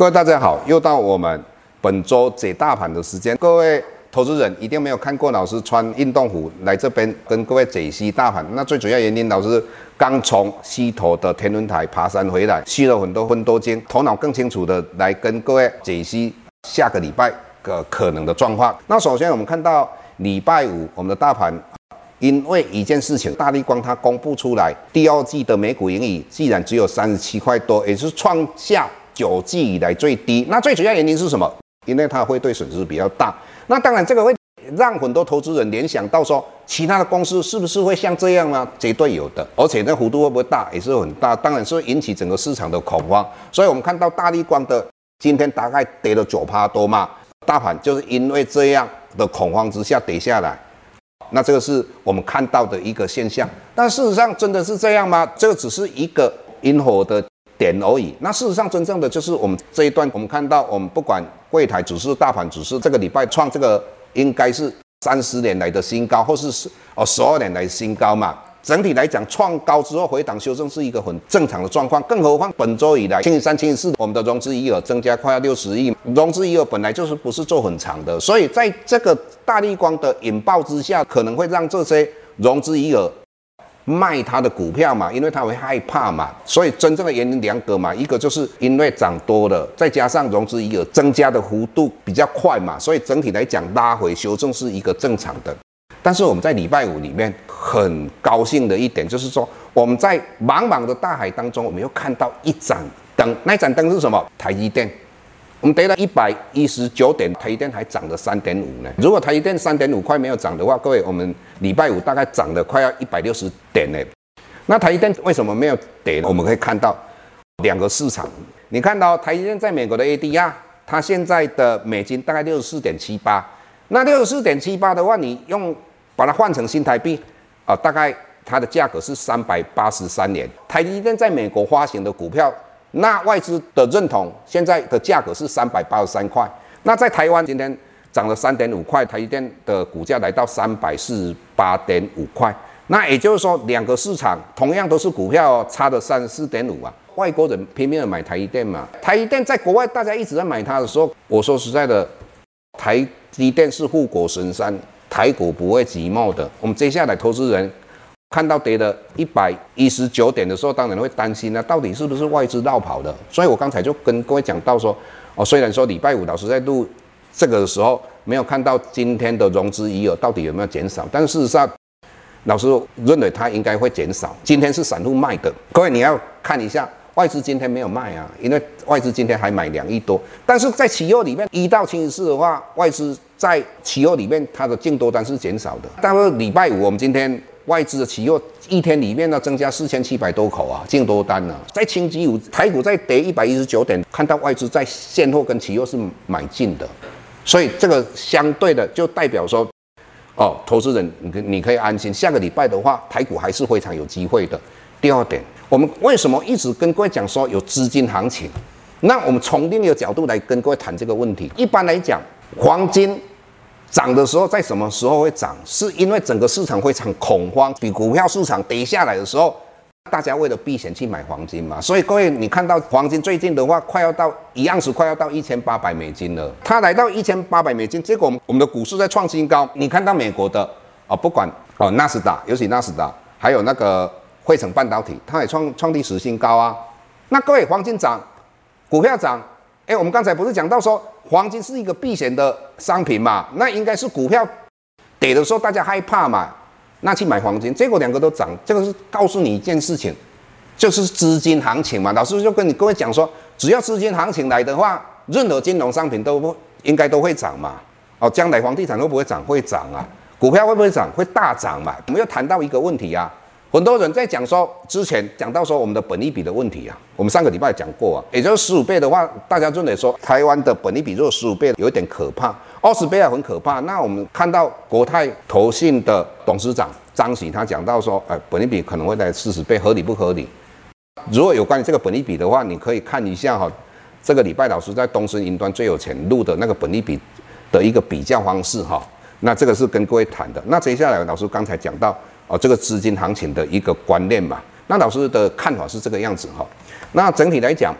各位大家好，又到我们本周解大盘的时间。各位投资人一定没有看过老师穿运动服来这边跟各位解析大盘。那最主要原因，老师刚从溪头的天文台爬山回来，吸了很多分多精，头脑更清楚的来跟各位解析下个礼拜的可能的状况。那首先我们看到礼拜五我们的大盘，因为一件事情，大立光它公布出来第二季的每股盈余，既然只有三十七块多，也就是创下。九季以来最低，那最主要原因是什么？因为它会对损失比较大。那当然，这个会让很多投资人联想到说，其他的公司是不是会像这样呢？绝对有的，而且那幅度会不会大，也是很大。当然是会引起整个市场的恐慌。所以我们看到大立光的今天大概跌了九趴多嘛，大盘就是因为这样的恐慌之下跌下来。那这个是我们看到的一个现象。但事实上真的是这样吗？这个只是一个因火的。点而已。那事实上，真正的就是我们这一段，我们看到，我们不管柜台指数、大盘指数，这个礼拜创这个应该是三十年来的新高，或是十哦十二年来新高嘛。整体来讲，创高之后回档修正是一个很正常的状况。更何况本周以来，星期三、星期四，我们的融资余额增加快要六十亿，融资余额本来就是不是做很长的，所以在这个大立光的引爆之下，可能会让这些融资余额。卖他的股票嘛，因为他会害怕嘛，所以真正的原因两个嘛，一个就是因为涨多了，再加上融资余额增加的幅度比较快嘛，所以整体来讲拉回修正是一个正常的。但是我们在礼拜五里面很高兴的一点就是说，我们在茫茫的大海当中，我们又看到一盏灯，那盏灯是什么？台积电。我们跌了一百一十九点，台积电还涨了三点五呢。如果台积电三点五块没有涨的话，各位，我们礼拜五大概涨了快要一百六十点呢。那台积电为什么没有跌呢？我们可以看到两个市场，你看到台积电在美国的 ADR，它现在的美金大概六十四点七八。那六十四点七八的话，你用把它换成新台币啊，大概它的价格是三百八十三年。台积电在美国发行的股票。那外资的认同，现在的价格是三百八十三块。那在台湾今天涨了三点五块，台积电的股价来到三百四十八点五块。那也就是说，两个市场同样都是股票，差了三十四点五啊。外国人拼命的买台积电嘛，台积电在国外大家一直在买它的时候，我说实在的，台积电是护国神山，台股不会寂寞的。我们接下来投资人。看到跌了一百一十九点的时候，当然会担心那到底是不是外资绕跑的？所以我刚才就跟各位讲到说，哦，虽然说礼拜五老师在录这个的时候没有看到今天的融资余额到底有没有减少，但事实上，老师认为它应该会减少。今天是散户卖的，各位你要看一下，外资今天没有卖啊，因为外资今天还买两亿多，但是在期货里面一到七十四的话，外资在期货里面它的净多单是减少的。但是礼拜五我们今天。外资的期货一天里面呢，增加四千七百多口啊，净多单呢、在星期五台股在跌一百一十九点，看到外资在现货跟期货是买进的，所以这个相对的就代表说，哦，投资人你你可以安心，下个礼拜的话，台股还是非常有机会的。第二点，我们为什么一直跟各位讲说有资金行情？那我们从另一个角度来跟各位谈这个问题。一般来讲，黄金。涨的时候，在什么时候会涨？是因为整个市场非常恐慌，比股票市场跌下来的时候，大家为了避险去买黄金嘛。所以各位，你看到黄金最近的话，快要到一样是快要到一千八百美金了。它来到一千八百美金，结果我们我们的股市在创新高。你看到美国的啊，不管哦纳斯达，尤其纳斯达，还有那个汇成半导体，它也创创历史新高啊。那各位，黄金涨，股票涨。哎，我们刚才不是讲到说黄金是一个避险的商品嘛？那应该是股票跌的时候大家害怕嘛，那去买黄金，结果两个都涨，这个是告诉你一件事情，就是资金行情嘛。老师就跟你各位讲说，只要资金行情来的话，任何金融商品都不应该都会涨嘛。哦，将来房地产会不会涨？会涨啊。股票会不会涨？会大涨嘛。我们又谈到一个问题啊。很多人在讲说，之前讲到说我们的本益比的问题啊，我们上个礼拜讲过啊，也就是十五倍的话，大家认为说台湾的本益比如果十五倍有一点可怕，二十倍也很可怕。那我们看到国泰投信的董事长张喜他讲到说，哎，本益比可能会在四十倍，合理不合理？如果有关于这个本益比的话，你可以看一下哈，这个礼拜老师在东森云端最有钱录的那个本益比的一个比较方式哈，那这个是跟各位谈的。那接下来老师刚才讲到。哦，这个资金行情的一个观念嘛，那老师的看法是这个样子哈。那整体来讲，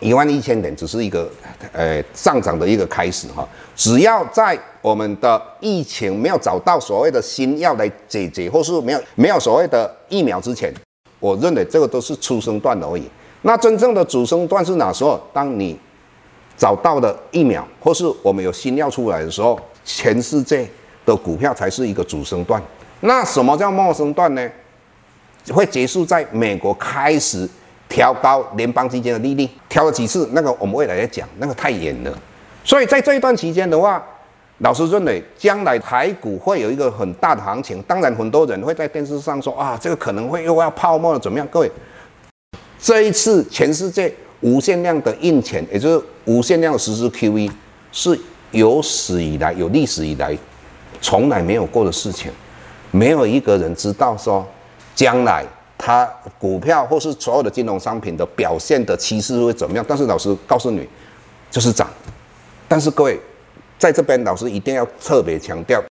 一万一千点只是一个呃上涨的一个开始哈。只要在我们的疫情没有找到所谓的新药来解决，或是没有没有所谓的疫苗之前，我认为这个都是初升段而已。那真正的主升段是哪时候？当你找到的疫苗，或是我们有新药出来的时候，全世界的股票才是一个主升段。那什么叫陌生段呢？会结束在美国开始调高联邦基金的利率，调了几次，那个我们未来再讲，那个太远了。所以在这一段期间的话，老师认为将来台股会有一个很大的行情。当然，很多人会在电视上说啊，这个可能会又要泡沫了，怎么样？各位，这一次全世界无限量的印钱，也就是无限量的实施 QE，是有史以来、有历史以来从来没有过的事情。没有一个人知道说，将来它股票或是所有的金融商品的表现的趋势会怎么样。但是老师告诉你，就是涨。但是各位，在这边老师一定要特别强调，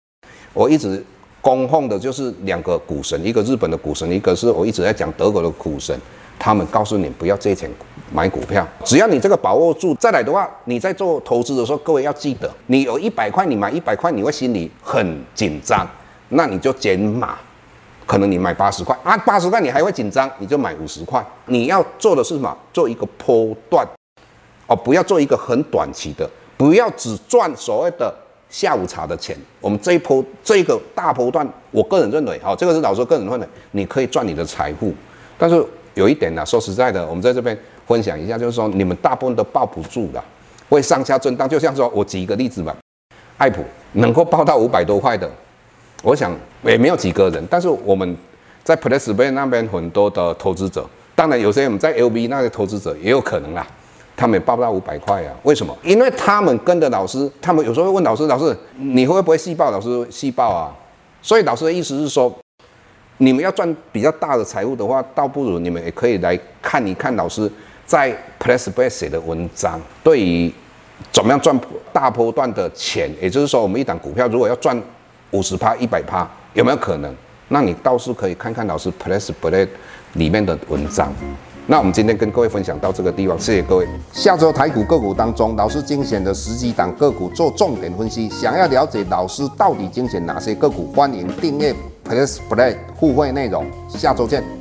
我一直供奉的就是两个股神，一个日本的股神，一个是我一直在讲德国的股神。他们告诉你不要借钱买股票，只要你这个把握住，再来的话，你在做投资的时候，各位要记得，你有一百块，你买一百块，你会心里很紧张。那你就减码，可能你买八十块啊，八十块你还会紧张，你就买五十块。你要做的是什么？做一个波段，哦，不要做一个很短期的，不要只赚所谓的下午茶的钱。我们这一波这个大波段，我个人认为，好，这个是老师个人认为，你可以赚你的财富。但是有一点呢，说实在的，我们在这边分享一下，就是说你们大部分都抱不住的，会上下震荡。就像说我举一个例子吧，爱普能够抱到五百多块的。我想也没有几个人，但是我们在 p l e s b a y 那边很多的投资者，当然有些我们在 LV 那些投资者也有可能啦，他们也报不到五百块啊。为什么？因为他们跟着老师，他们有时候会问老师：“老师，你会不会细报？”老师细报啊。所以老师的意思是说，你们要赚比较大的财富的话，倒不如你们也可以来看一看老师在 p l e s b a y 写的文章，对于怎么样赚大波段的钱，也就是说，我们一档股票如果要赚。五十趴、一百趴有没有可能？那你倒是可以看看老师 PressPlay 里面的文章。那我们今天跟各位分享到这个地方，谢谢各位。下周台股个股当中，老师精选的十几档个股做重点分析。想要了解老师到底精选哪些个股，欢迎订阅 PressPlay 互惠内容。下周见。